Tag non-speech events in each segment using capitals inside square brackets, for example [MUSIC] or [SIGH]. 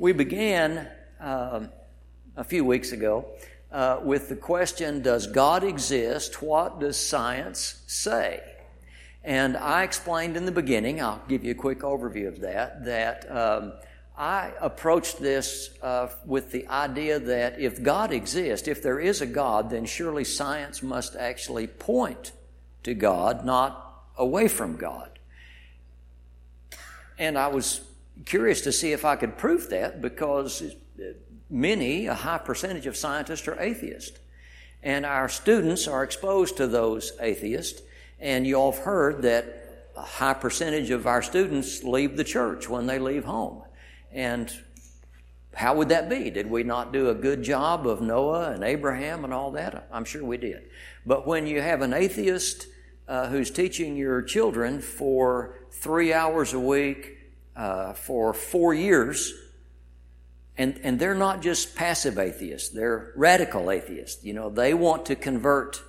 We began um, a few weeks ago uh, with the question Does God exist? What does science say? And I explained in the beginning, I'll give you a quick overview of that, that um, I approached this uh, with the idea that if God exists, if there is a God, then surely science must actually point to God, not away from God. And I was curious to see if I could prove that because many, a high percentage of scientists are atheists. And our students are exposed to those atheists. And you all have heard that a high percentage of our students leave the church when they leave home. And how would that be? Did we not do a good job of Noah and Abraham and all that? I'm sure we did. But when you have an atheist uh, who's teaching your children for three hours a week uh, for four years, and, and they're not just passive atheists, they're radical atheists. You know, they want to convert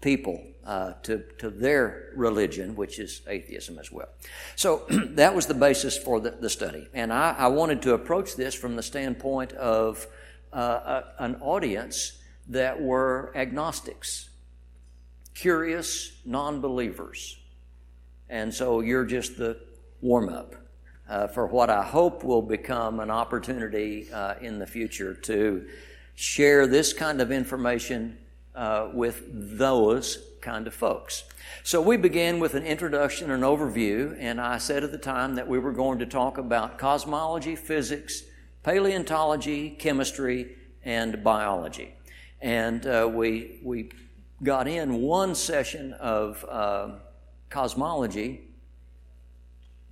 people uh, to, to their religion, which is atheism as well. So [CLEARS THROAT] that was the basis for the, the study. And I, I, wanted to approach this from the standpoint of uh, a, an audience that were agnostics, curious non believers. And so you're just the warm up uh, for what I hope will become an opportunity uh, in the future to share this kind of information uh, with those kind of folks. So we began with an introduction, an overview, and I said at the time that we were going to talk about cosmology, physics, paleontology, chemistry, and biology. And uh, we, we got in one session of uh, cosmology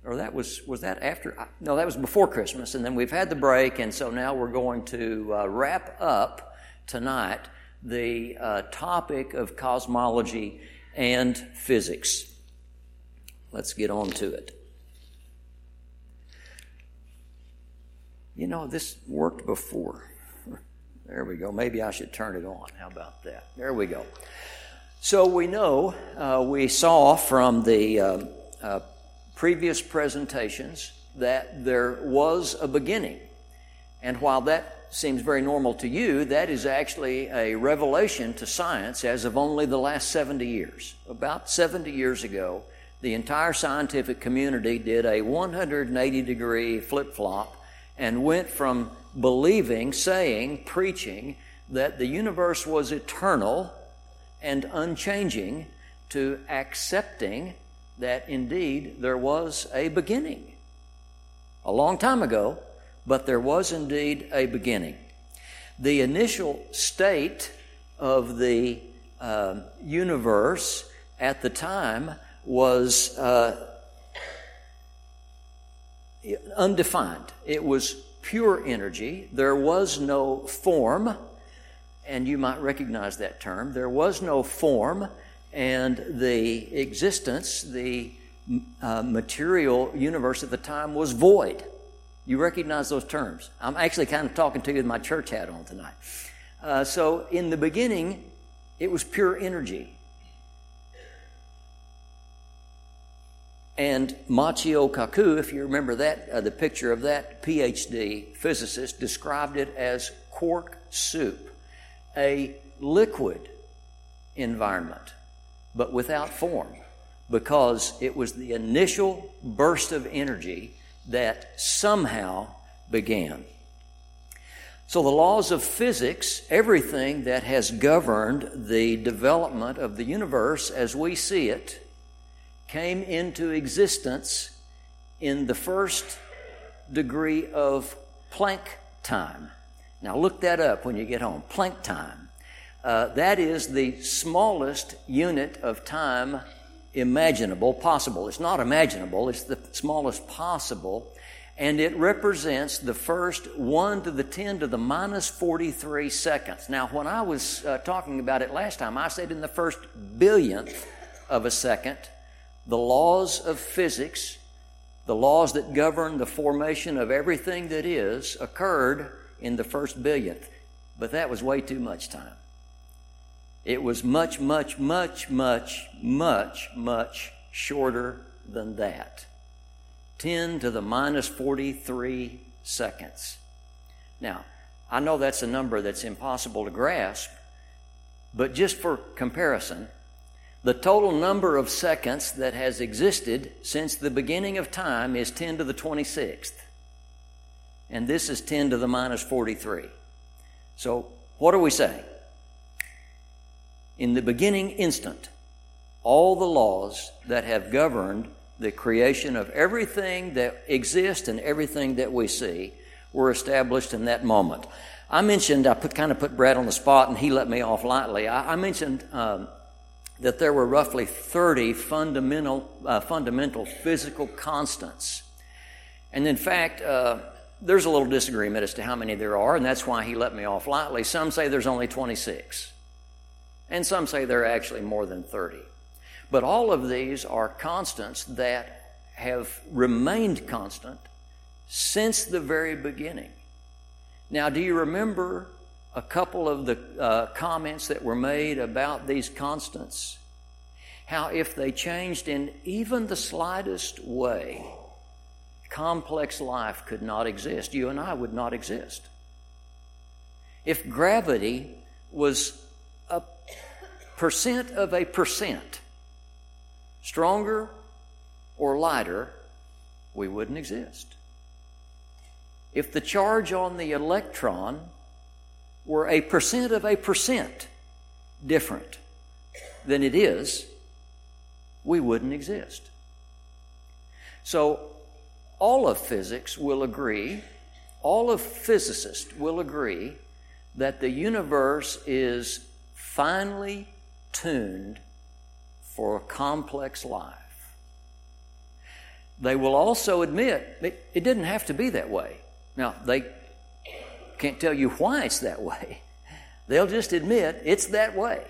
or that was was that after no that was before christmas and then we've had the break and so now we're going to uh, wrap up tonight the uh, topic of cosmology and physics. Let's get on to it. You know this worked before. There we go. Maybe i should turn it on. How about that? There we go. So we know uh, we saw from the uh, uh, previous presentations that there was a beginning. And while that seems very normal to you, that is actually a revelation to science as of only the last 70 years. About 70 years ago, the entire scientific community did a 180 degree flip flop and went from believing, saying, preaching that the universe was eternal and unchanging to accepting that indeed there was a beginning. A long time ago, but there was indeed a beginning. The initial state of the uh, universe at the time was uh, undefined. It was pure energy. There was no form, and you might recognize that term. There was no form and the existence, the uh, material universe at the time was void. You recognize those terms. I'm actually kind of talking to you with my church hat on tonight. Uh, so, in the beginning, it was pure energy. And Michio Kaku, if you remember that, uh, the picture of that PhD physicist, described it as quark soup, a liquid environment but without form, because it was the initial burst of energy that somehow began. So, the laws of physics, everything that has governed the development of the universe as we see it, came into existence in the first degree of Planck time. Now, look that up when you get home. Planck time. Uh, that is the smallest unit of time imaginable, possible. It's not imaginable, it's the smallest possible. And it represents the first 1 to the 10 to the minus 43 seconds. Now, when I was uh, talking about it last time, I said in the first billionth of a second, the laws of physics, the laws that govern the formation of everything that is, occurred in the first billionth. But that was way too much time. It was much, much, much, much, much, much shorter than that. 10 to the minus 43 seconds. Now, I know that's a number that's impossible to grasp, but just for comparison, the total number of seconds that has existed since the beginning of time is 10 to the 26th. And this is 10 to the minus 43. So, what are we saying? In the beginning instant, all the laws that have governed the creation of everything that exists and everything that we see were established in that moment. I mentioned, I put, kind of put Brad on the spot and he let me off lightly. I, I mentioned um, that there were roughly 30 fundamental, uh, fundamental physical constants. And in fact, uh, there's a little disagreement as to how many there are, and that's why he let me off lightly. Some say there's only 26, and some say there are actually more than 30. But all of these are constants that have remained constant since the very beginning. Now, do you remember a couple of the uh, comments that were made about these constants? How, if they changed in even the slightest way, complex life could not exist. You and I would not exist. If gravity was percent of a percent, stronger or lighter, we wouldn't exist. If the charge on the electron were a percent of a percent different than it is, we wouldn't exist. So, all of physics will agree, all of physicists will agree that the universe is finely tuned for a complex life. They will also admit it, it didn't have to be that way. Now, they can't tell you why it's that way. [LAUGHS] They'll just admit it's that way.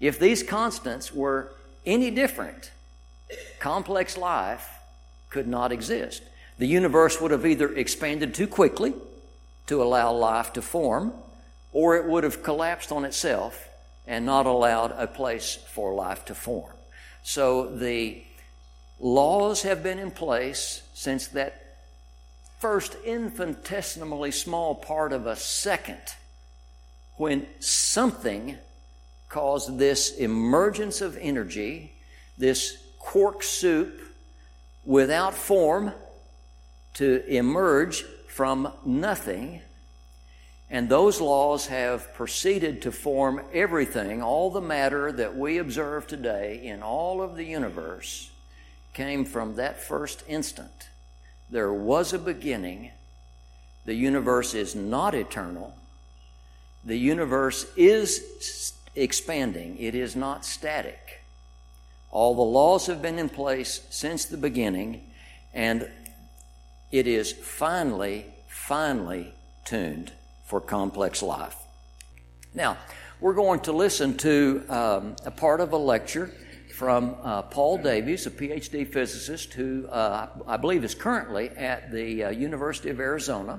If these constants were any different, complex life could not exist. The universe would have either expanded too quickly to allow life to form, or it would have collapsed on itself and not allowed a place for life to form. So the laws have been in place since that first infinitesimally small part of a second when something caused this emergence of energy, this quark soup without form to emerge from nothing. And those laws have proceeded to form everything, all the matter that we observe today in all of the universe came from that first instant. There was a beginning. The universe is not eternal. The universe is expanding, it is not static. All the laws have been in place since the beginning, and it is finally, finally tuned for complex life. Now, we're going to listen to um, a part of a lecture from uh, Paul Davies, a PhD physicist who uh, I believe is currently at the uh, University of Arizona.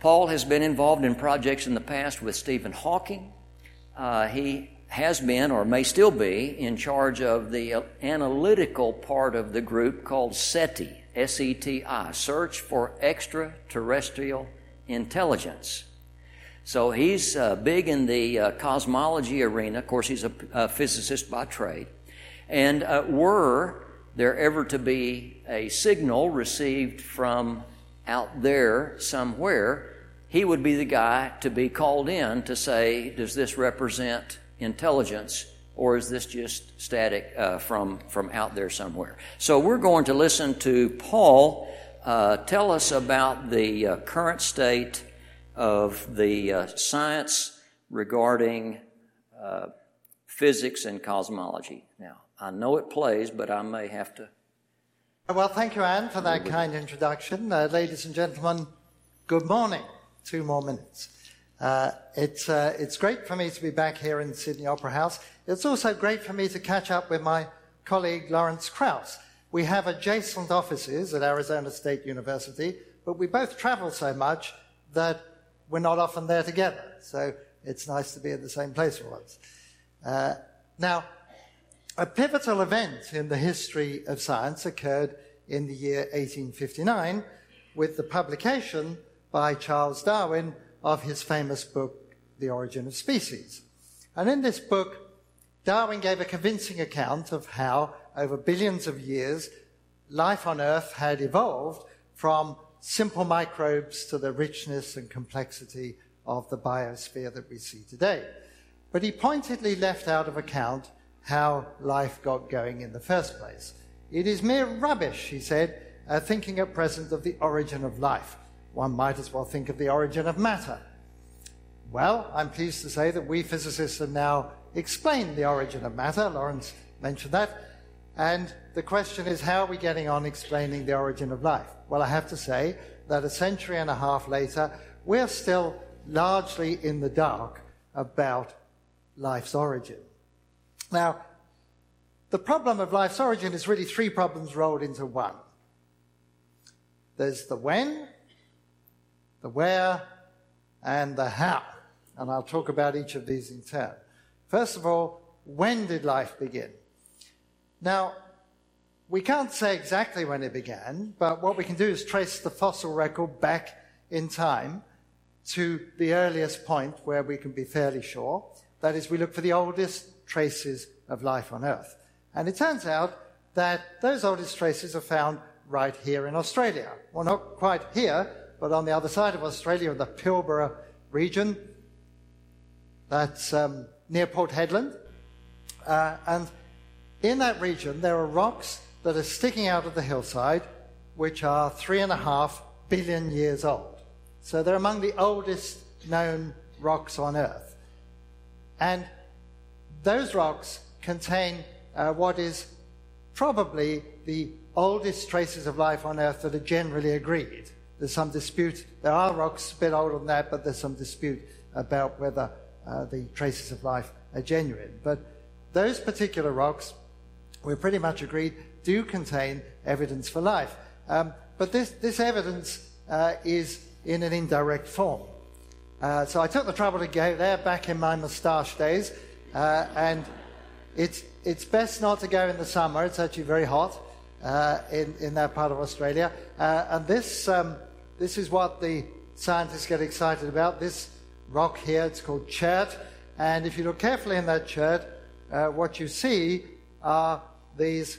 Paul has been involved in projects in the past with Stephen Hawking. Uh, he has been, or may still be, in charge of the analytical part of the group called SETI, S E T I, Search for Extraterrestrial Intelligence. So he's uh, big in the uh, cosmology arena. Of course, he's a, a physicist by trade. And uh, were there ever to be a signal received from out there somewhere, he would be the guy to be called in to say, does this represent intelligence or is this just static uh, from, from out there somewhere? So we're going to listen to Paul uh, tell us about the uh, current state of the uh, science regarding uh, physics and cosmology. Now, I know it plays, but I may have to. Well, thank you, Anne, for that kind introduction. Uh, ladies and gentlemen, good morning. Two more minutes. Uh, it's, uh, it's great for me to be back here in Sydney Opera House. It's also great for me to catch up with my colleague Lawrence Krauss. We have adjacent offices at Arizona State University, but we both travel so much that we're not often there together. So it's nice to be at the same place for once. Uh, now, a pivotal event in the history of science occurred in the year 1859 with the publication by Charles Darwin of his famous book, The Origin of Species. And in this book, Darwin gave a convincing account of how, over billions of years, life on Earth had evolved from simple microbes to the richness and complexity of the biosphere that we see today. But he pointedly left out of account how life got going in the first place. It is mere rubbish, he said, uh, thinking at present of the origin of life. One might as well think of the origin of matter. Well, I'm pleased to say that we physicists have now explained the origin of matter. Lawrence mentioned that. And the question is, how are we getting on explaining the origin of life? Well, I have to say that a century and a half later, we're still largely in the dark about life's origin. Now, the problem of life's origin is really three problems rolled into one. There's the when, the where, and the how. And I'll talk about each of these in turn. First of all, when did life begin? Now, we can't say exactly when it began, but what we can do is trace the fossil record back in time to the earliest point where we can be fairly sure. That is, we look for the oldest traces of life on Earth. And it turns out that those oldest traces are found right here in Australia. Well, not quite here, but on the other side of Australia, in the Pilbara region. That's um, near Port Hedland. Uh, and in that region, there are rocks that are sticking out of the hillside, which are three and a half billion years old. So they're among the oldest known rocks on Earth. And those rocks contain uh, what is probably the oldest traces of life on Earth that are generally agreed. There's some dispute. There are rocks a bit older than that, but there's some dispute about whether uh, the traces of life are genuine. But those particular rocks, we're pretty much agreed, do contain evidence for life. Um, but this, this evidence uh, is in an indirect form. Uh, so I took the trouble to go there back in my moustache days, uh, and it's, it's best not to go in the summer. It's actually very hot uh, in, in that part of Australia. Uh, and this, um, this is what the scientists get excited about. This rock here, it's called chert. And if you look carefully in that chert, uh, what you see are these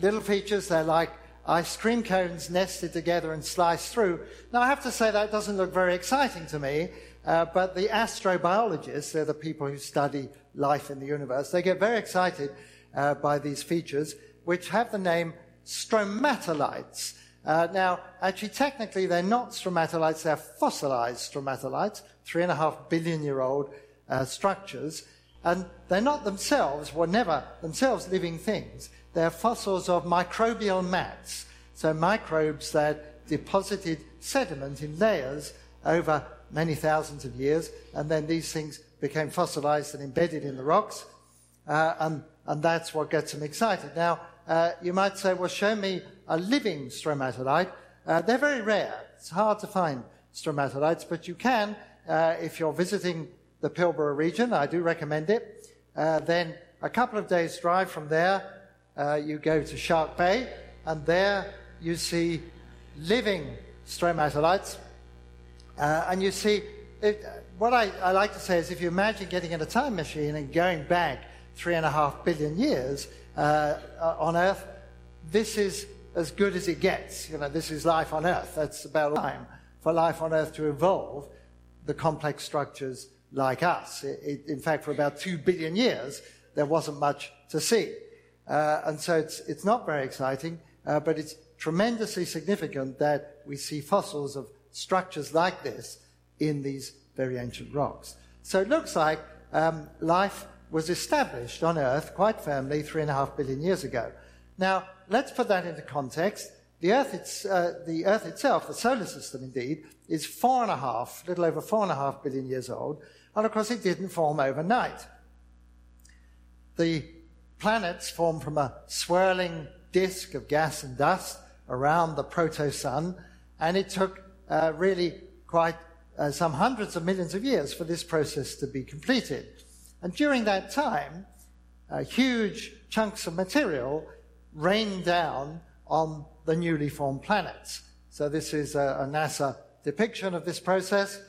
little features. They're like ice cream cones nested together and sliced through. Now, I have to say that doesn't look very exciting to me, uh, but the astrobiologists, they're the people who study life in the universe, they get very excited uh, by these features, which have the name stromatolites. Uh, now, actually, technically, they're not stromatolites, they're fossilized stromatolites, three and a half billion year old uh, structures. And they're not themselves, were never themselves living things. They're fossils of microbial mats, so microbes that deposited sediment in layers over many thousands of years, and then these things became fossilized and embedded in the rocks, uh, and, and that's what gets them excited. Now, uh, you might say, well, show me a living stromatolite. Uh, they're very rare. It's hard to find stromatolites, but you can, uh, if you're visiting the Pilbara region, I do recommend it. Uh, then a couple of days' drive from there, uh, you go to Shark Bay, and there you see living stromatolites. Uh, and you see, it, what I, I, like to say is if you imagine getting in a time machine and going back three and a half billion years uh, on Earth, this is as good as it gets. You know, this is life on Earth. That's about time for life on Earth to evolve the complex structures like us. It, it, in fact, for about two billion years, there wasn't much to see. Uh, and so it's, it's not very exciting, uh, but it's tremendously significant that we see fossils of structures like this in these very ancient rocks. So it looks like um, life was established on Earth quite firmly three and a half billion years ago. Now, let's put that into context. The Earth, uh, the Earth itself, the solar system indeed, is four and a half, little over four and a half billion years old, and of course it didn't form overnight. The planets form from a swirling disk of gas and dust around the proto-sun, and it took uh, really quite uh, some hundreds of millions of years for this process to be completed. And during that time, uh, huge chunks of material rained down on the newly formed planets. So this is a, a NASA depiction of this process.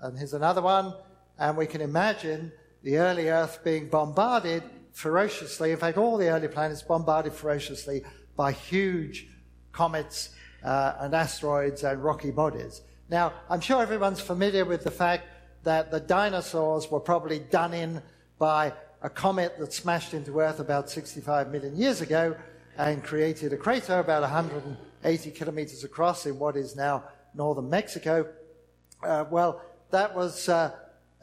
And here's another one. And we can imagine the early Earth being bombarded ferociously. In fact, all the early planets bombarded ferociously by huge comets uh, and asteroids and rocky bodies. Now, I'm sure everyone's familiar with the fact that the dinosaurs were probably done in by a comet that smashed into Earth about 65 million years ago and created a crater about 180 kilometers across in what is now northern Mexico. Uh, well, that was uh,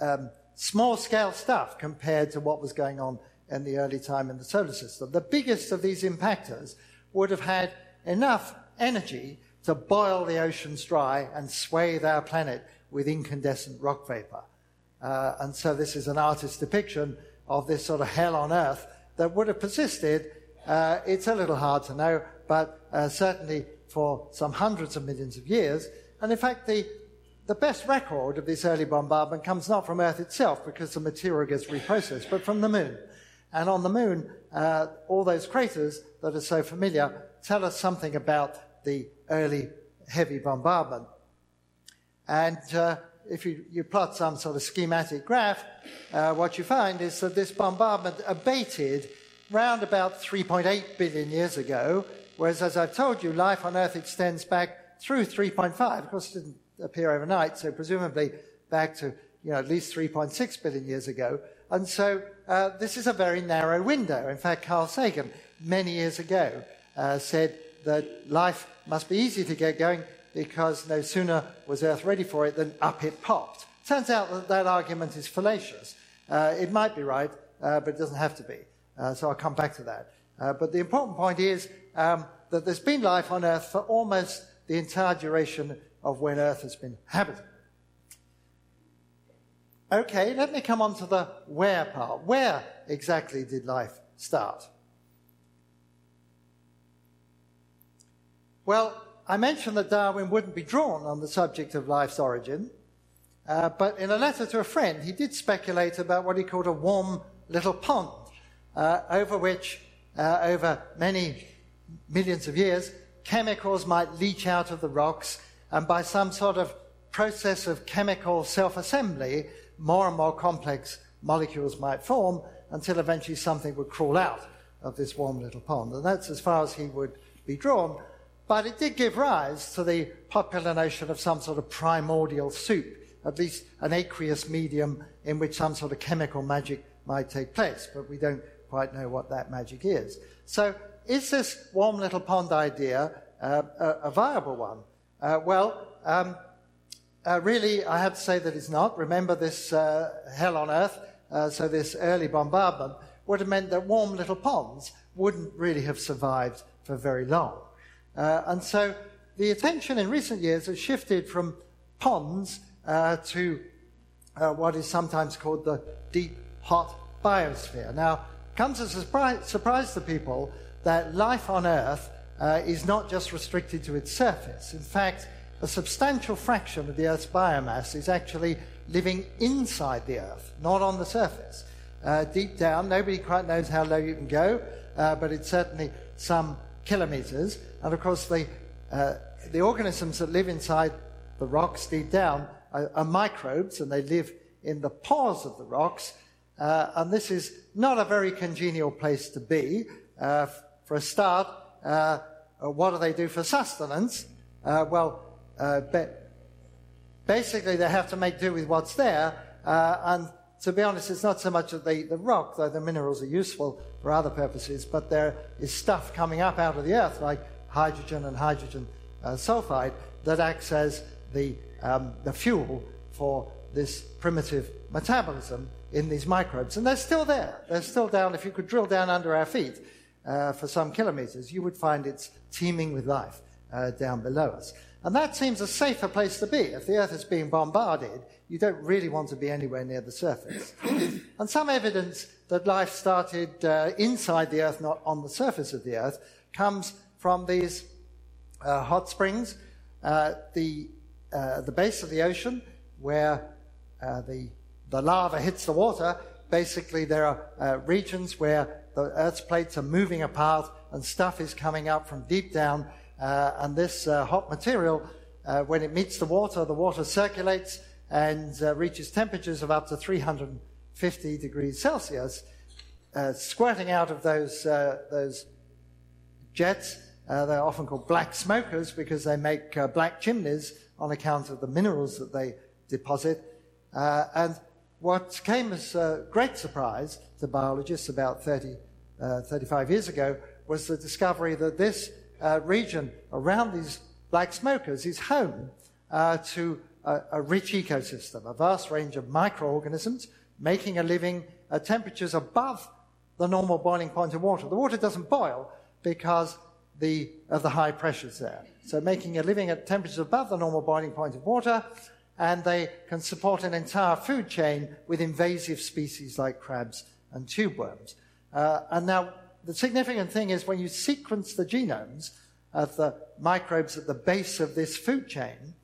um, small scale stuff compared to what was going on in the early time in the solar system. The biggest of these impactors would have had enough energy to boil the oceans dry and swathe our planet with incandescent rock vapor. Uh, and so this is an artist's depiction of this sort of hell on earth that would have persisted. Uh, it's a little hard to know, but uh, certainly for some hundreds of millions of years. And in fact, the, the best record of this early bombardment comes not from Earth itself, because the material gets reprocessed, but from the moon. And on the moon, uh, all those craters that are so familiar tell us something about the early heavy bombardment. And uh, if you, you, plot some sort of schematic graph, uh, what you find is that this bombardment abated round about 3.8 billion years ago, whereas, as I've told you, life on Earth extends back through 3.5. Of course, it didn't appear overnight, so presumably back to you know, at least 3.6 billion years ago. And so uh, this is a very narrow window. In fact, Carl Sagan, many years ago, uh, said that life must be easy to get going because no sooner was Earth ready for it than up it popped. Turns out that that argument is fallacious. Uh, it might be right, uh, but it doesn't have to be. Uh, so I'll come back to that. Uh, but the important point is um, that there's been life on Earth for almost the entire duration of when Earth has been habited. Okay, let me come on to the where part. Where exactly did life start? Well, I mentioned that Darwin wouldn't be drawn on the subject of life's origin, uh, but in a letter to a friend, he did speculate about what he called a warm little pond, uh, over which, uh, over many millions of years, chemicals might leach out of the rocks, and by some sort of process of chemical self assembly, more and more complex molecules might form until eventually something would crawl out of this warm little pond. And that's as far as he would be drawn. But it did give rise to the popular notion of some sort of primordial soup, at least an aqueous medium in which some sort of chemical magic might take place. But we don't quite know what that magic is. So, is this warm little pond idea uh, a, a, viable one? Uh, well, um, uh, really, I have to say that it's not. Remember this uh, hell on earth, uh, so this early bombardment would have meant that warm little ponds wouldn't really have survived for very long. Uh, and so the attention in recent years has shifted from ponds uh, to what is sometimes called the deep, hot biosphere. Now, comes as a surprise, surprise to people that life on Earth is not just restricted to its surface. In fact, a substantial fraction of the Earth's biomass is actually living inside the Earth, not on the surface. Uh, deep down, nobody quite knows how low you can go, uh, but it's certainly some kilometers. And of course, the, uh, the organisms that live inside the rocks deep down are, are, microbes, and they live in the pores of the rocks. Uh, and this is not a very congenial place to be. Uh, for a start, uh, what do they do for sustenance? well, uh, basically, they have to make do with what's there. Uh, and to be honest, it's not so much the rock, though the minerals are useful for other purposes, but there is stuff coming up out of the earth, like hydrogen and hydrogen uh, sulfide, that acts as the, um, the fuel for this primitive metabolism in these microbes. And they're still there. They're still down. If you could drill down under our feet uh, for some kilometers, you would find it's teeming with life uh, down below us. And that seems a safer place to be. If the Earth is being bombarded, you don't really want to be anywhere near the surface. [COUGHS] and some evidence that life started uh, inside the Earth, not on the surface of the Earth, comes from these uh, hot springs, uh, the, uh, the base of the ocean, where uh, the, the lava hits the water. Basically, there are uh, regions where the Earth's plates are moving apart and stuff is coming up from deep down Uh, and this uh, hot material, uh, when it meets the water, the water circulates and uh, reaches temperatures of up to 350 degrees Celsius, uh, squirting out of those, those jets. they're often called black smokers because they make black chimneys on account of the minerals that they deposit. and what came as a great surprise to biologists about 30, uh, 35 years ago was the discovery that this uh, region around these black smokers is home uh, to a, a, rich ecosystem, a vast range of microorganisms making a living at temperatures above the normal boiling point of water. The water doesn't boil because the, of the high pressures there. So making a living at temperatures above the normal boiling point of water, and they can support an entire food chain with invasive species like crabs and tube worms. Uh, and now, the significant thing is when you sequence the genomes of the microbes at the base of this food chain,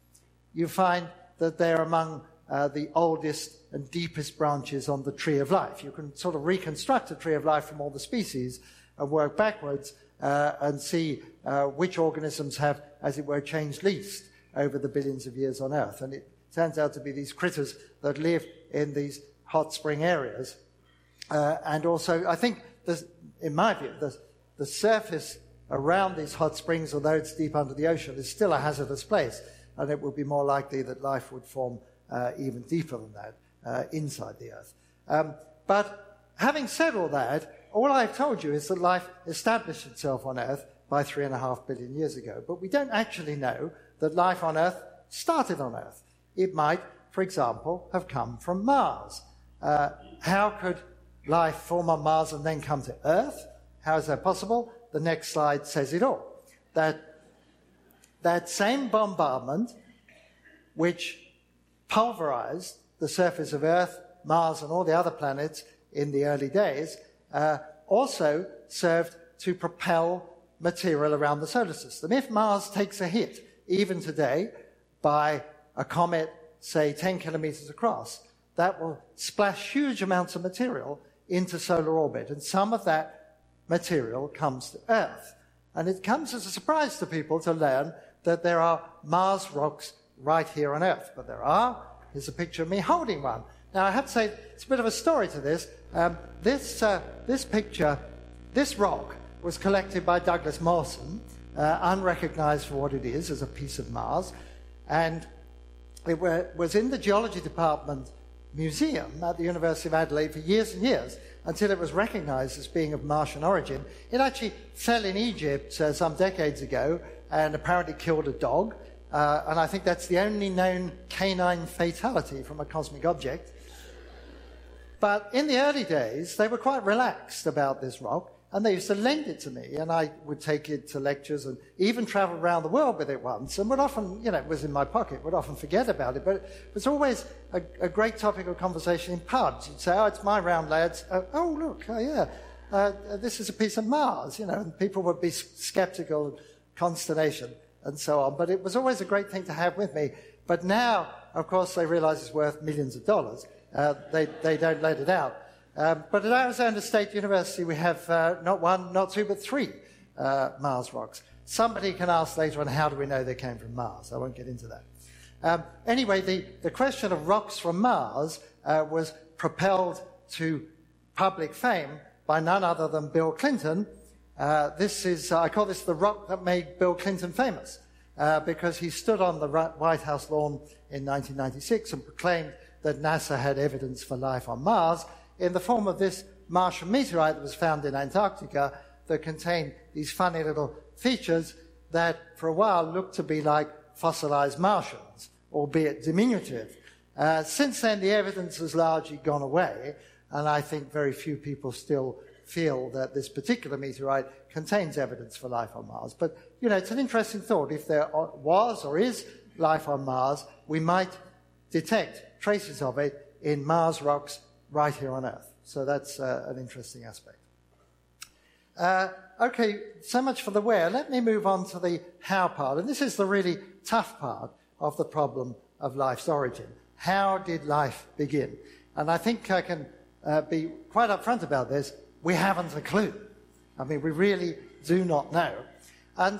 you find that they're among uh, the oldest and deepest branches on the tree of life. You can sort of reconstruct a tree of life from all the species and work backwards uh, and see uh, which organisms have, as it were, changed least over the billions of years on Earth. And it turns out to be these critters that live in these hot spring areas. Uh, and also, I think, in my view, the, the surface around these hot springs, although it's deep under the ocean, is still a hazardous place. And it would be more likely that life would form uh, even deeper than that uh, inside the Earth. Um, but having said all that, all I've told you is that life established itself on Earth by three and a half billion years ago. But we don't actually know that life on Earth started on Earth. It might, for example, have come from Mars. Uh, how could life form on Mars and then come to Earth? How is that possible? The next slide says it all. That, that same bombardment, which pulverized the surface of Earth, Mars, and all the other planets in the early days, uh, also served to propel material around the solar system. If Mars takes a hit, even today, by a comet, say 10 kilometers across, that will splash huge amounts of material into solar orbit. And some of that material comes to Earth. And it comes as a surprise to people to learn that there are Mars rocks right here on Earth. But there are. Here's a picture of me holding one. Now, I have to say, it's a bit of a story to this. Um, this, uh, this picture, this rock, was collected by Douglas Mawson, uh, unrecognized for what it is, as a piece of Mars. And it were, was in the geology department museum at the University of Adelaide for years and years until it was recognized as being of Martian origin. It actually fell in Egypt uh, some decades ago and apparently killed a dog. Uh, and I think that's the only known canine fatality from a cosmic object. But in the early days, they were quite relaxed about this rock. And they used to lend it to me, and I would take it to lectures and even travel around the world with it once. And would often, you know, it was in my pocket, would often forget about it. But it was always a, a great topic of conversation in pubs. You'd say, oh, it's my round, lads. Uh, oh, look, oh, yeah, uh, this is a piece of Mars, you know, and people would be skeptical, consternation, and so on. But it was always a great thing to have with me. But now, of course, they realize it's worth millions of dollars. Uh, they, they don't let it out. Um, but at Arizona State University, we have uh, not one, not two, but three uh, Mars rocks. Somebody can ask later on, how do we know they came from Mars? I won't get into that. Um, anyway, the, the question of rocks from Mars uh, was propelled to public fame by none other than Bill Clinton. Uh, this is, I call this the rock that made Bill Clinton famous, uh, because he stood on the White House lawn in 1996 and proclaimed that NASA had evidence for life on Mars in the form of this Martian meteorite that was found in Antarctica that contained these funny little features that for a while looked to be like fossilized Martians, albeit diminutive. Uh, since then, the evidence has largely gone away, and I think very few people still feel that this particular meteorite contains evidence for life on Mars. But, you know, it's an interesting thought. If there was or is life on Mars, we might detect traces of it in Mars rocks right here on Earth. So that's uh, an interesting aspect. Uh, okay, so much for the where. Let me move on to the how part. And this is the really tough part of the problem of life's origin. How did life begin? And I think I can uh, be quite upfront about this. We haven't a clue. I mean, we really do not know. And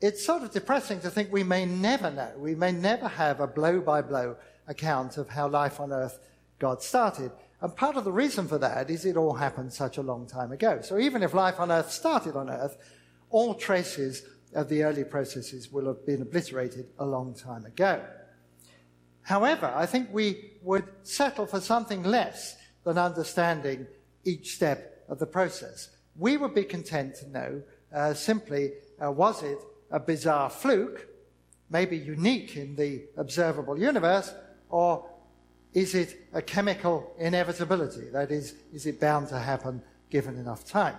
it's sort of depressing to think we may never know. We may never have a blow by blow account of how life on earth got started. And part of the reason for that is it all happened such a long time ago. So even if life on earth started on earth, all traces of the early processes will have been obliterated a long time ago. However, I think we would settle for something less than understanding each step of the process. We would be content to know uh, simply uh, was it a bizarre fluke, maybe unique in the observable universe, or is it a chemical inevitability? That is, is it bound to happen given enough time?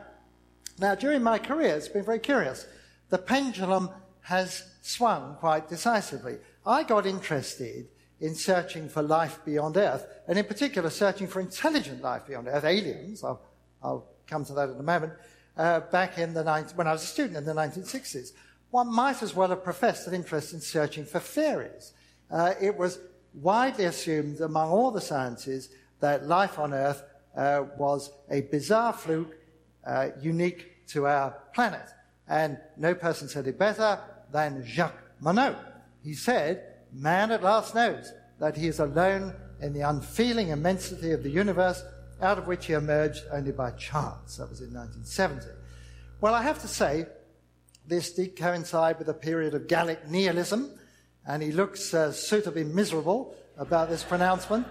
Now, during my career, it's been very curious. The pendulum has swung quite decisively. I got interested in searching for life beyond Earth, and in particular, searching for intelligent life beyond Earth, aliens. I'll, I'll come to that in a moment. Uh, back in the 19, when I was a student in the 1960s, one might as well have professed an interest in searching for fairies. Uh, it was widely assumed among all the sciences that life on Earth uh, was a bizarre fluke uh, unique to our planet. And no person said it better than Jacques Monod. He said, Man at last knows that he is alone in the unfeeling immensity of the universe, out of which he emerged only by chance. That was in 1970. Well, I have to say, this did coincide with a period of Gallic nihilism, and he looks uh, suitably miserable about this pronouncement.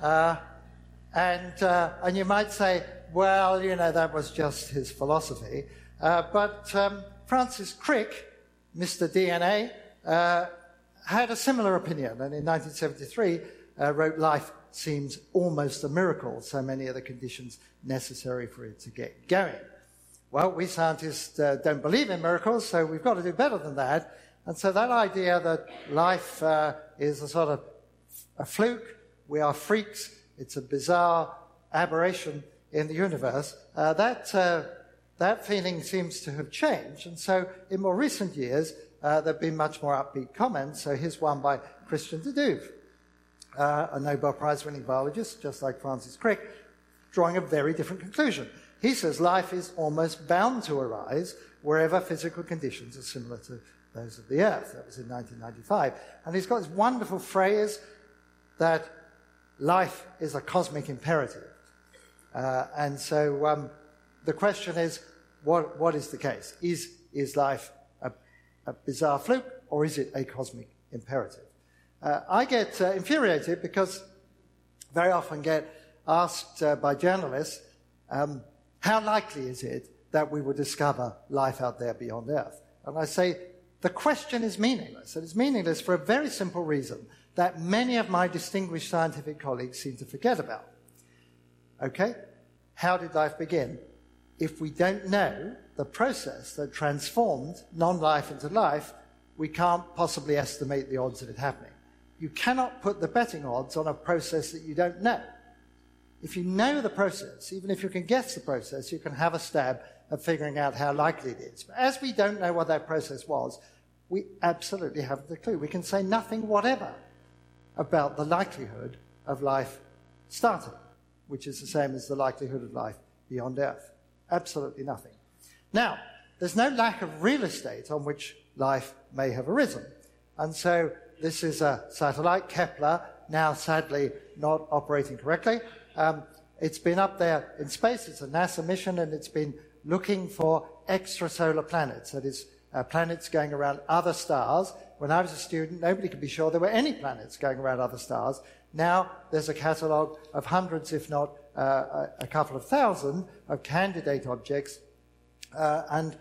Uh, and, uh, and you might say, well, you know, that was just his philosophy. Uh, but um, Francis Crick, Mr. DNA, uh, had a similar opinion, and in 1973 uh, wrote Life Seems Almost a Miracle, so many of the conditions necessary for it to get going. Well, we scientists uh, don't believe in miracles, so we've got to do better than that. And so that idea that life uh, is a sort of a fluke, we are freaks, it's a bizarre aberration in the universe, uh, that, uh, that feeling seems to have changed. And so in more recent years, uh, there have been much more upbeat comments. So here's one by Christian de Duve, uh, a Nobel Prize winning biologist, just like Francis Crick, drawing a very different conclusion. He says life is almost bound to arise wherever physical conditions are similar to those of the Earth. That was in 1995. And he's got this wonderful phrase that life is a cosmic imperative. Uh, and so um, the question is what, what is the case? Is, is life a, a bizarre fluke or is it a cosmic imperative? Uh, I get uh, infuriated because very often get asked uh, by journalists, um, how likely is it that we will discover life out there beyond Earth? And I say, the question is meaningless. And it's meaningless for a very simple reason that many of my distinguished scientific colleagues seem to forget about. Okay? How did life begin? If we don't know the process that transformed non life into life, we can't possibly estimate the odds of it happening. You cannot put the betting odds on a process that you don't know. If you know the process, even if you can guess the process, you can have a stab at figuring out how likely it is. But as we don't know what that process was, we absolutely have the clue. We can say nothing whatever about the likelihood of life starting, which is the same as the likelihood of life beyond Earth. Absolutely nothing. Now, there's no lack of real estate on which life may have arisen. And so this is a satellite, Kepler, now sadly not operating correctly. Um, it's been up there in space. It's a NASA mission, and it's been looking for extrasolar planets. That is, uh, planets going around other stars. When I was a student, nobody could be sure there were any planets going around other stars. Now there's a catalogue of hundreds, if not uh, a, couple of thousand, of candidate objects, uh, and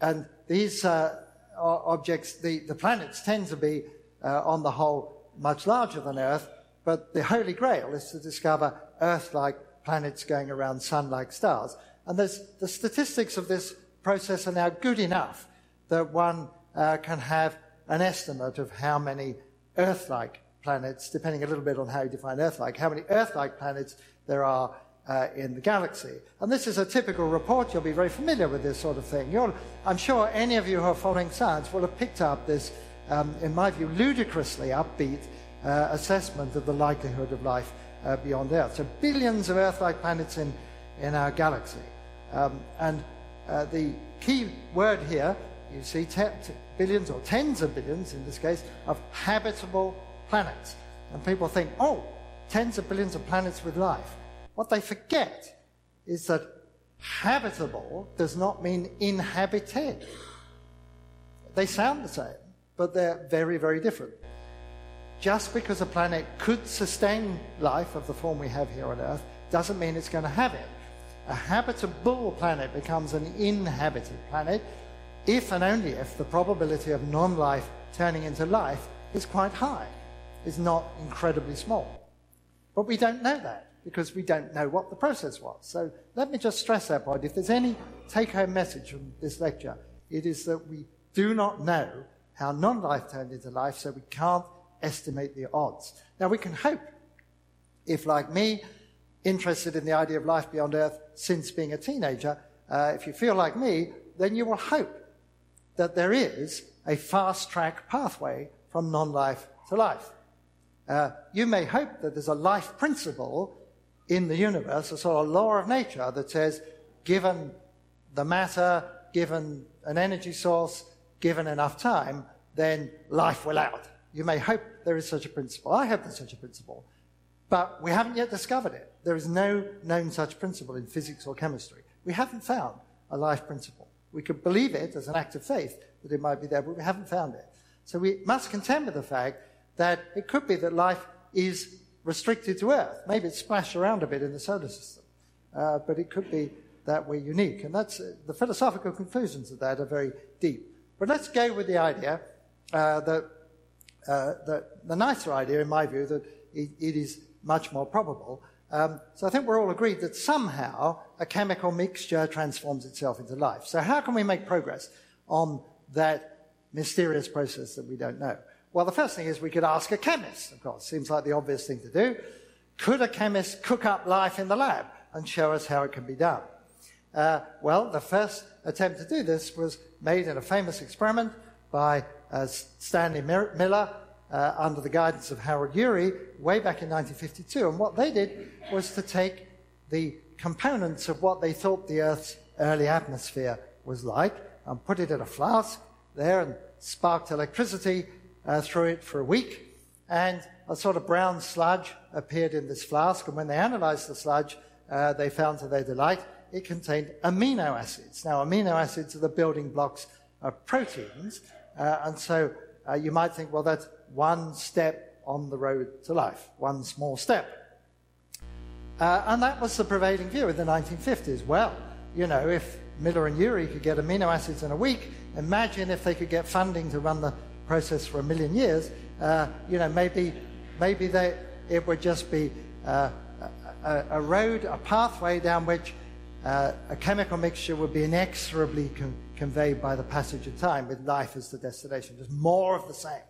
and these uh, objects, the, the planets tend to be, uh, on the whole, much larger than Earth, but the Holy Grail is to discover Earth like planets going around sun like stars. And the statistics of this process are now good enough that one uh, can have an estimate of how many Earth like planets, depending a little bit on how you define Earth like, how many Earth like planets there are uh, in the galaxy. And this is a typical report. You'll be very familiar with this sort of thing. You're, I'm sure any of you who are following science will have picked up this, um, in my view, ludicrously upbeat uh, assessment of the likelihood of life uh, beyond Earth. So billions of Earth-like planets in, in our galaxy. Um, and uh, the key word here you see te- billions or tens of billions in this case of habitable planets. And people think, oh, tens of billions of planets with life. What they forget is that habitable does not mean inhabited. They sound the same, but they're very, very different. Just because a planet could sustain life of the form we have here on Earth doesn't mean it's going to have it. A habitable planet becomes an inhabited planet if and only if the probability of non life turning into life is quite high, is not incredibly small. But we don't know that because we don't know what the process was. So let me just stress that point. If there's any take home message from this lecture, it is that we do not know how non life turned into life, so we can't estimate the odds. Now, we can hope if, like me, interested in the idea of life beyond Earth since being a teenager, uh, if you feel like me, then you will hope that there is a fast track pathway from non life to life. Uh, you may hope that there's a life principle in the universe, a sort of law of nature that says, given the matter, given an energy source, given enough time, then life will out. You may hope there is such a principle. I hope there's such a principle. But we haven't yet discovered it. There is no known such principle in physics or chemistry. We haven't found a life principle. We could believe it as an act of faith that it might be there, but we haven't found it. So we must contend with the fact that it could be that life is restricted to Earth. Maybe it's splashed around a bit in the solar system, uh, but it could be that we're unique. And that's uh, the philosophical conclusions of that are very deep. But let's go with the idea uh, that, uh, the nicer idea, in my view, that it, it is much more probable. Um, so I think we're all agreed that somehow a chemical mixture transforms itself into life. So how can we make progress on that mysterious process that we don't know? Well, the first thing is we could ask a chemist, of course. Seems like the obvious thing to do. Could a chemist cook up life in the lab and show us how it can be done? Uh, well, the first attempt to do this was made in a famous experiment by uh, Stanley Miller uh, under the guidance of Harold Urey way back in 1952. And what they did was to take the components of what they thought the Earth's early atmosphere was like and put it in a flask there and sparked electricity uh, through it for a week, and a sort of brown sludge appeared in this flask. And when they analyzed the sludge, uh, they found to their delight it contained amino acids. Now, amino acids are the building blocks of proteins, uh, and so uh, you might think, well, that's one step on the road to life, one small step. Uh, and that was the prevailing view in the 1950s. Well, you know, if Miller and Urey could get amino acids in a week, imagine if they could get funding to run the process for a million years, uh, you know, maybe, maybe they, it would just be uh, a, a, road, a pathway down which uh, a chemical mixture would be inexorably con- conveyed by the passage of time with life as the destination, just more of the same.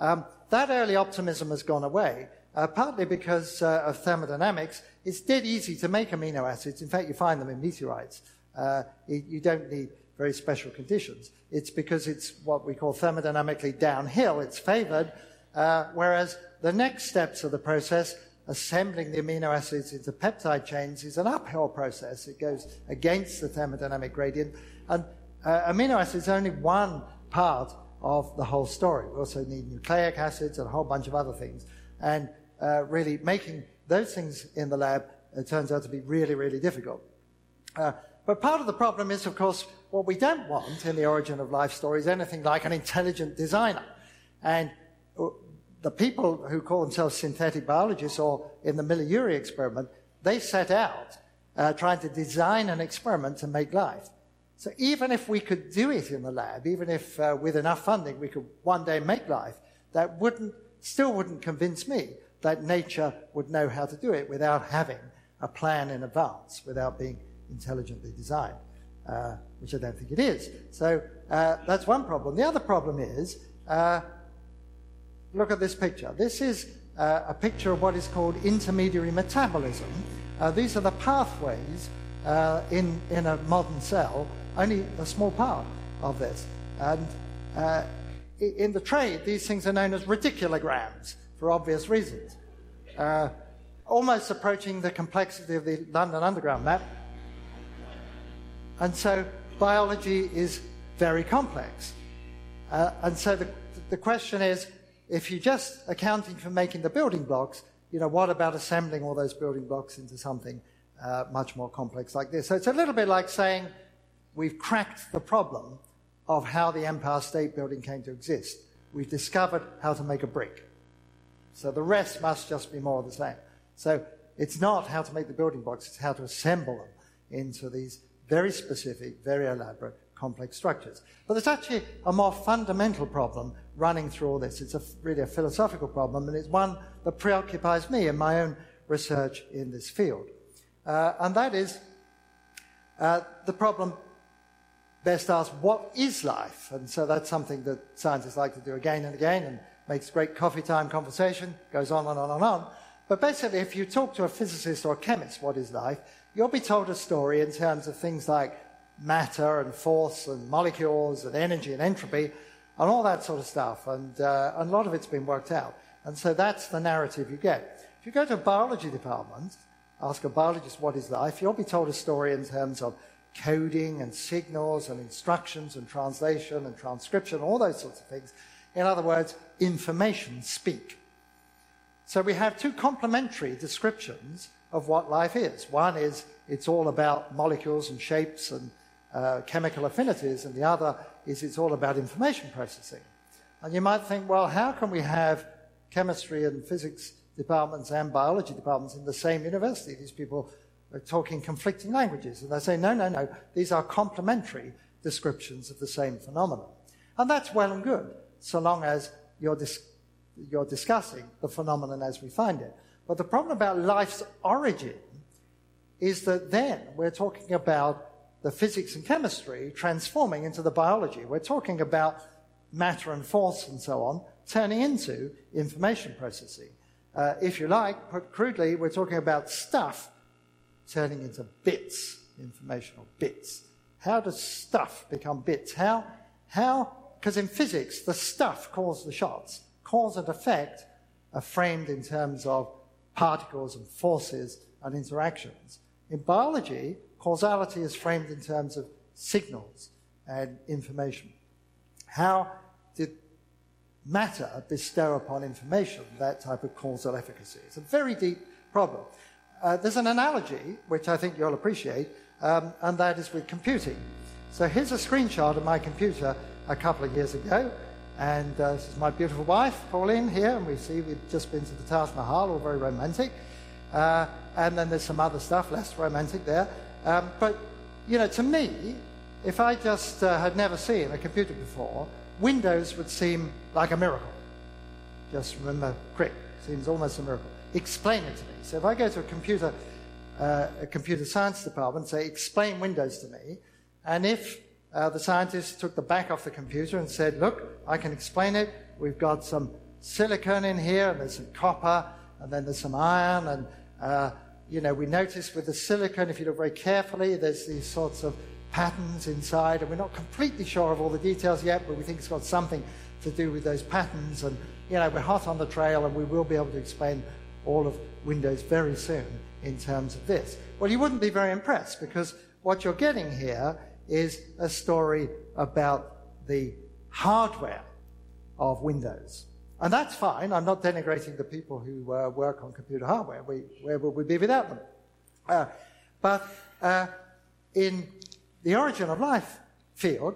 Um, that early optimism has gone away, uh, partly because uh, of thermodynamics. It's dead easy to make amino acids. In fact, you find them in meteorites. Uh, you don't need very special conditions. It's because it's what we call thermodynamically downhill. It's favored, uh, whereas the next steps of the process, assembling the amino acids into peptide chains, is an uphill process. It goes against the thermodynamic gradient. And uh, amino acids are only one part of the whole story. We also need nucleic acids and a whole bunch of other things. And uh, really making those things in the lab it turns out to be really, really difficult. Uh, but part of the problem is, of course, what we don't want in the origin of life story is anything like an intelligent designer. And uh, the people who call themselves synthetic biologists, or in the Miller-Urey experiment, they set out uh, trying to design an experiment to make life. So even if we could do it in the lab, even if uh, with enough funding we could one day make life, that wouldn't, still wouldn't convince me that nature would know how to do it without having a plan in advance, without being intelligently designed, uh, which I don't think it is. So uh, that's one problem. The other problem is uh, look at this picture. This is uh, a picture of what is called intermediary metabolism. Uh, these are the pathways in, in a modern cell, only a small part of this. And in the trade, these things are known as reticulograms for obvious reasons. almost approaching the complexity of the London Underground map, and so biology is very complex. Uh, and so the, the question is if you're just accounting for making the building blocks, you know, what about assembling all those building blocks into something uh, much more complex like this? So it's a little bit like saying we've cracked the problem of how the Empire State Building came to exist. We've discovered how to make a brick. So the rest must just be more of the same. So it's not how to make the building blocks, it's how to assemble them into these very specific, very elaborate, complex structures. But there's actually a more fundamental problem running through all this. It's a, really a philosophical problem, and it's one that preoccupies me in my own research in this field. Uh, and that is uh, the problem best ask, what is life? And so that's something that scientists like to do again and again and makes great coffee time conversation, goes on and on and on. But basically, if you talk to a physicist or a chemist, what is life? You'll be told a story in terms of things like matter and force and molecules and energy and entropy and all that sort of stuff. And, uh, and a lot of it's been worked out. And so that's the narrative you get. If you go to a biology department, ask a biologist what is life, you'll be told a story in terms of coding and signals and instructions and translation and transcription, all those sorts of things. In other words, information speak. So we have two complementary descriptions of what life is. One is it's all about molecules and shapes and uh, chemical affinities, and the other is it's all about information processing. And you might think, well, how can we have chemistry and physics departments and biology departments in the same university? These people are talking conflicting languages. And they say, no, no, no, these are complementary descriptions of the same phenomenon. And that's well and good, so long as you're, dis- you're discussing the phenomenon as we find it. But the problem about life's origin is that then we're talking about the physics and chemistry transforming into the biology. We're talking about matter and force and so on turning into information processing. Uh, if you like, put crudely, we're talking about stuff turning into bits, informational bits. How does stuff become bits? How, how, because in physics, the stuff calls the shots. Cause and effect are framed in terms of particles and forces and interactions. In biology, causality is framed in terms of signals and information. How did matter bestow upon information that type of causal efficacy? It's a very deep problem. Uh, there's an analogy, which I think you'll appreciate, um, and that is with computing. So here's a screenshot of my computer a couple of years ago. And uh, this is my beautiful wife, Pauline, here. And we see we've just been to the Taj Mahal, all very romantic. Uh, and then there's some other stuff, less romantic there. Um, but, you know, to me, if I just uh, had never seen a computer before, Windows would seem like a miracle. Just remember, quick, seems almost a miracle explain it to me. So if I go to a computer, uh, a computer science department, and say, explain Windows to me, and if uh, the scientist took the back off the computer and said, look, I can explain it, we've got some silicon in here, and there's some copper, and then there's some iron, and, uh, you know, we notice with the silicon, if you look very carefully, there's these sorts of patterns inside, and we're not completely sure of all the details yet, but we think it's got something to do with those patterns, and, you know, we're hot on the trail, and we will be able to explain all of Windows very soon in terms of this. Well, you wouldn't be very impressed because what you're getting here is a story about the hardware of Windows. And that's fine. I'm not denigrating the people who uh, work on computer hardware. We, where would we be without them? Uh, but uh, in the origin of life field,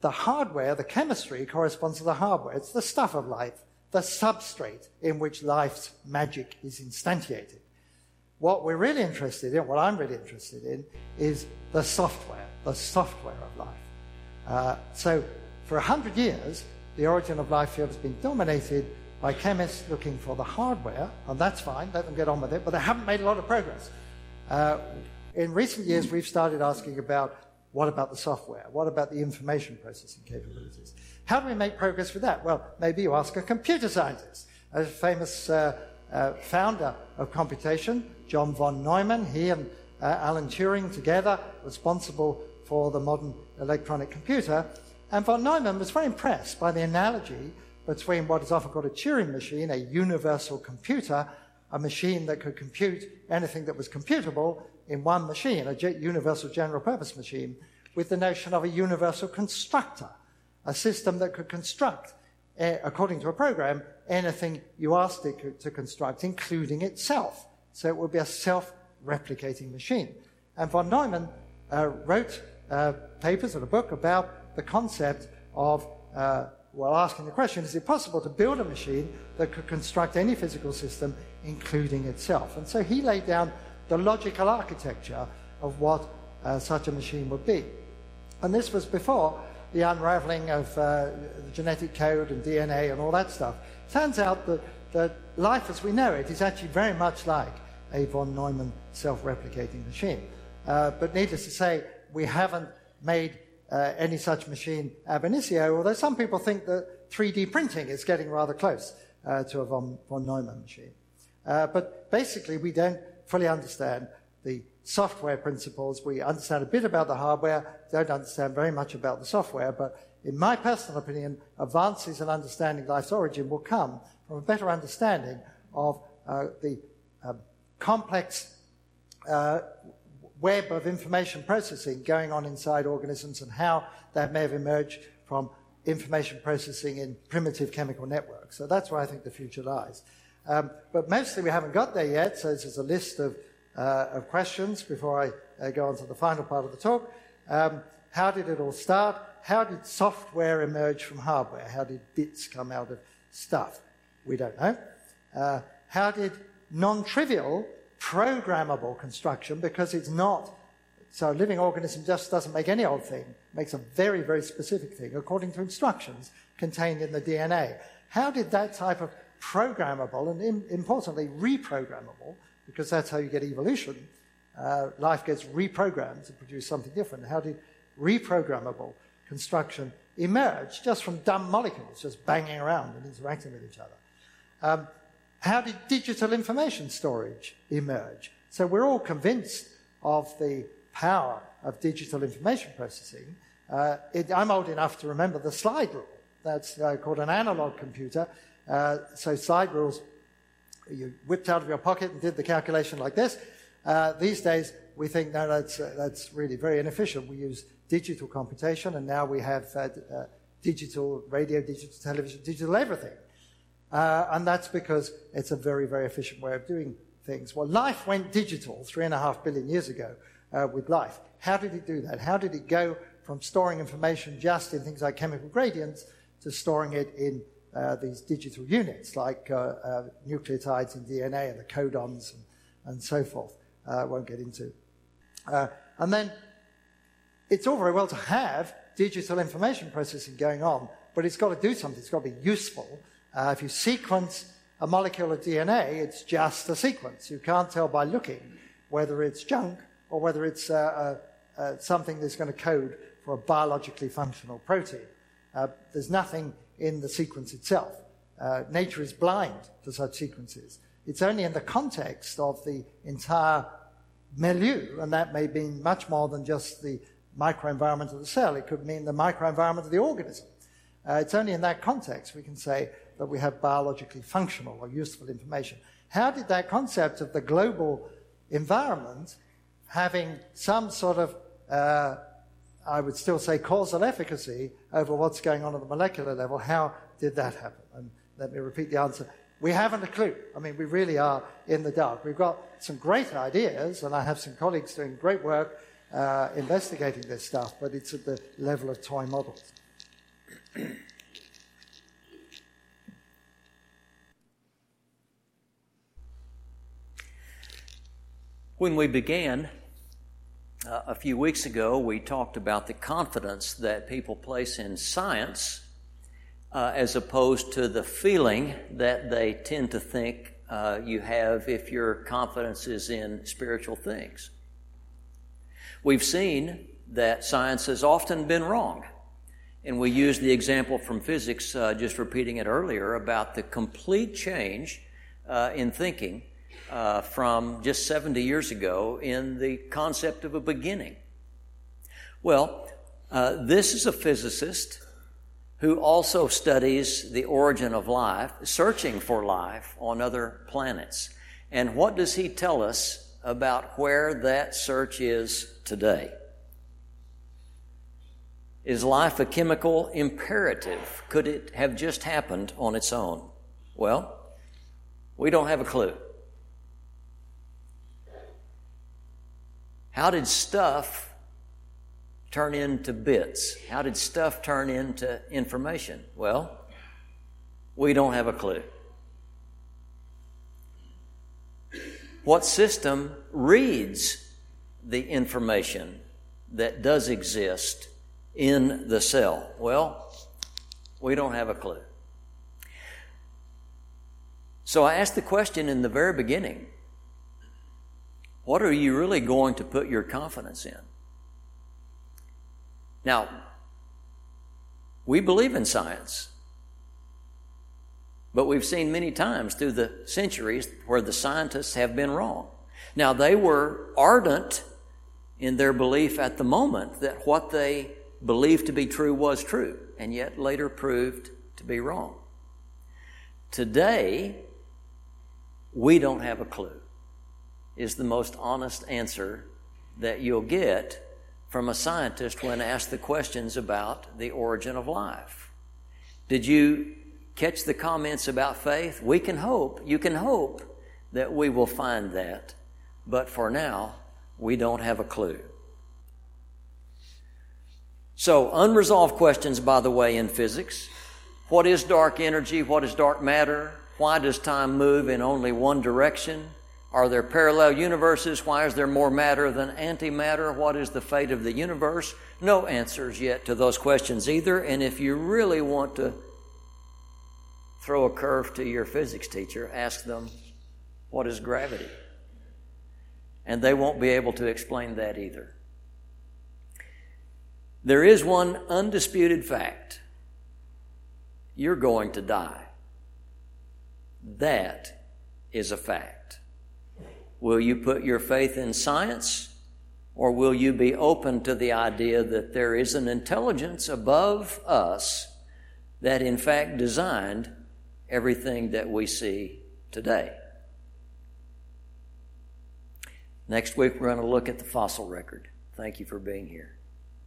the hardware, the chemistry corresponds to the hardware. It's the stuff of life the substrate in which life's magic is instantiated. What we're really interested in, what I'm really interested in, is the software, the software of life. Uh, so, for a hundred years, the origin of life field has been dominated by chemists looking for the hardware, and that's fine, let them get on with it, but they haven't made a lot of progress. Uh, in recent years, we've started asking about what about the software? What about the information processing capabilities? How do we make progress with that? Well, maybe you ask a computer scientist, a famous uh, uh, founder of computation, John von Neumann. He and uh, Alan Turing together, responsible for the modern electronic computer. And von Neumann was very impressed by the analogy between what is often called a Turing machine, a universal computer, a machine that could compute anything that was computable in one machine, a universal general purpose machine, with the notion of a universal constructor, a system that could construct, uh, according to a program, anything you asked it to construct, including itself. So it would be a self replicating machine. And von Neumann uh, wrote uh, papers and a book about the concept of, uh, well, asking the question is it possible to build a machine that could construct any physical system, including itself? And so he laid down the logical architecture of what such a machine would be. And this was before the unraveling of uh, the genetic code and DNA and all that stuff. Turns out that, that life as we know it is actually very much like a von Neumann self-replicating machine. Uh, but needless to say, we haven't made uh, any such machine ab initio, although some people think that 3D printing is getting rather close uh, to a von, von, Neumann machine. Uh, but basically, we don't fully understand the software principles. We understand a bit about the hardware, don't understand very much about the software, but in my personal opinion, advances in understanding life's origin will come from a better understanding of uh, the um, complex uh, web of information processing going on inside organisms and how that may have emerged from information processing in primitive chemical networks. So that's where I think the future lies. Um, but mostly we haven't got there yet, so this is a list of, uh, of questions before I uh, go on to the final part of the talk. Um, how did it all start? How did software emerge from hardware? How did bits come out of stuff? We don't know. Uh, how did non trivial programmable construction because it's not. So a living organism just doesn't make any old thing. Makes a very, very specific thing according to instructions contained in the DNA. How did that type of programmable and importantly reprogrammable, because that's how you get evolution, uh, life gets reprogrammed to produce something different. How did reprogrammable construction emerge just from dumb molecules just banging around and interacting with each other? Um, how did digital information storage emerge? So we're all convinced of the power of digital information processing. Uh, it, I'm old enough to remember the slide rule. That's uh, called an analog computer. Uh, so slide rules, you whipped out of your pocket and did the calculation like this. Uh, these days, we think, no, that's, uh, that's really very inefficient. We use digital computation, and now we have uh, digital radio, digital television, digital everything. Uh, and that's because it's a very, very efficient way of doing things. Well, life went digital three and a half billion years ago uh, with life. How did it do that? How did it go from storing information just in things like chemical gradients to storing it in uh, these digital units like uh, uh, nucleotides in DNA and the codons and, and so forth? I uh, won't get into. and then it's all very well to have digital information processing going on, but it's got to do something. It's got to be useful. Uh, if you sequence a molecule of DNA, it's just a sequence. You can't tell by looking whether it's junk or whether it's uh, uh, uh something that's going to code for a biologically functional protein. Uh, there's nothing in the sequence itself. Uh, nature is blind to such sequences. It's only in the context of the entire milieu, and that may mean much more than just the microenvironment of the cell. It could mean the microenvironment of the organism. it's only in that context we can say that we have biologically functional or useful information. How did that concept of the global environment having some sort of, uh, I would still say, causal efficacy over what's going on at the molecular level, how did that happen? And let me repeat the answer. We haven't a clue. I mean, we really are in the dark. We've got some great ideas, and I have some colleagues doing great work uh, investigating this stuff, but it's at the level of toy models. When we began uh, a few weeks ago, we talked about the confidence that people place in science uh, as opposed to the feeling that they tend to think uh, you have if your confidence is in spiritual things. We've seen that science has often been wrong. And we used the example from physics, uh, just repeating it earlier, about the complete change uh, in thinking uh, from just 70 years ago in the concept of a beginning. Well, uh, this is a physicist who also studies the origin of life, searching for life on other planets. And what does he tell us about where that search is today? Is life a chemical imperative? Could it have just happened on its own? Well, we don't have a clue. How did stuff turn into bits? How did stuff turn into information? Well, we don't have a clue. What system reads the information that does exist in the cell? Well, we don't have a clue. So I asked the question in the very beginning what are you really going to put your confidence in? Now, we believe in science, but we've seen many times through the centuries where the scientists have been wrong. Now, they were ardent in their belief at the moment that what they believed to be true was true, and yet later proved to be wrong. Today, we don't have a clue, is the most honest answer that you'll get from a scientist when asked the questions about the origin of life. Did you catch the comments about faith? We can hope, you can hope that we will find that, but for now, we don't have a clue. So, unresolved questions, by the way, in physics. What is dark energy? What is dark matter? Why does time move in only one direction? Are there parallel universes? Why is there more matter than antimatter? What is the fate of the universe? No answers yet to those questions either. And if you really want to throw a curve to your physics teacher, ask them, What is gravity? And they won't be able to explain that either. There is one undisputed fact you're going to die. That is a fact. Will you put your faith in science, or will you be open to the idea that there is an intelligence above us that, in fact, designed everything that we see today? Next week, we're going to look at the fossil record. Thank you for being here.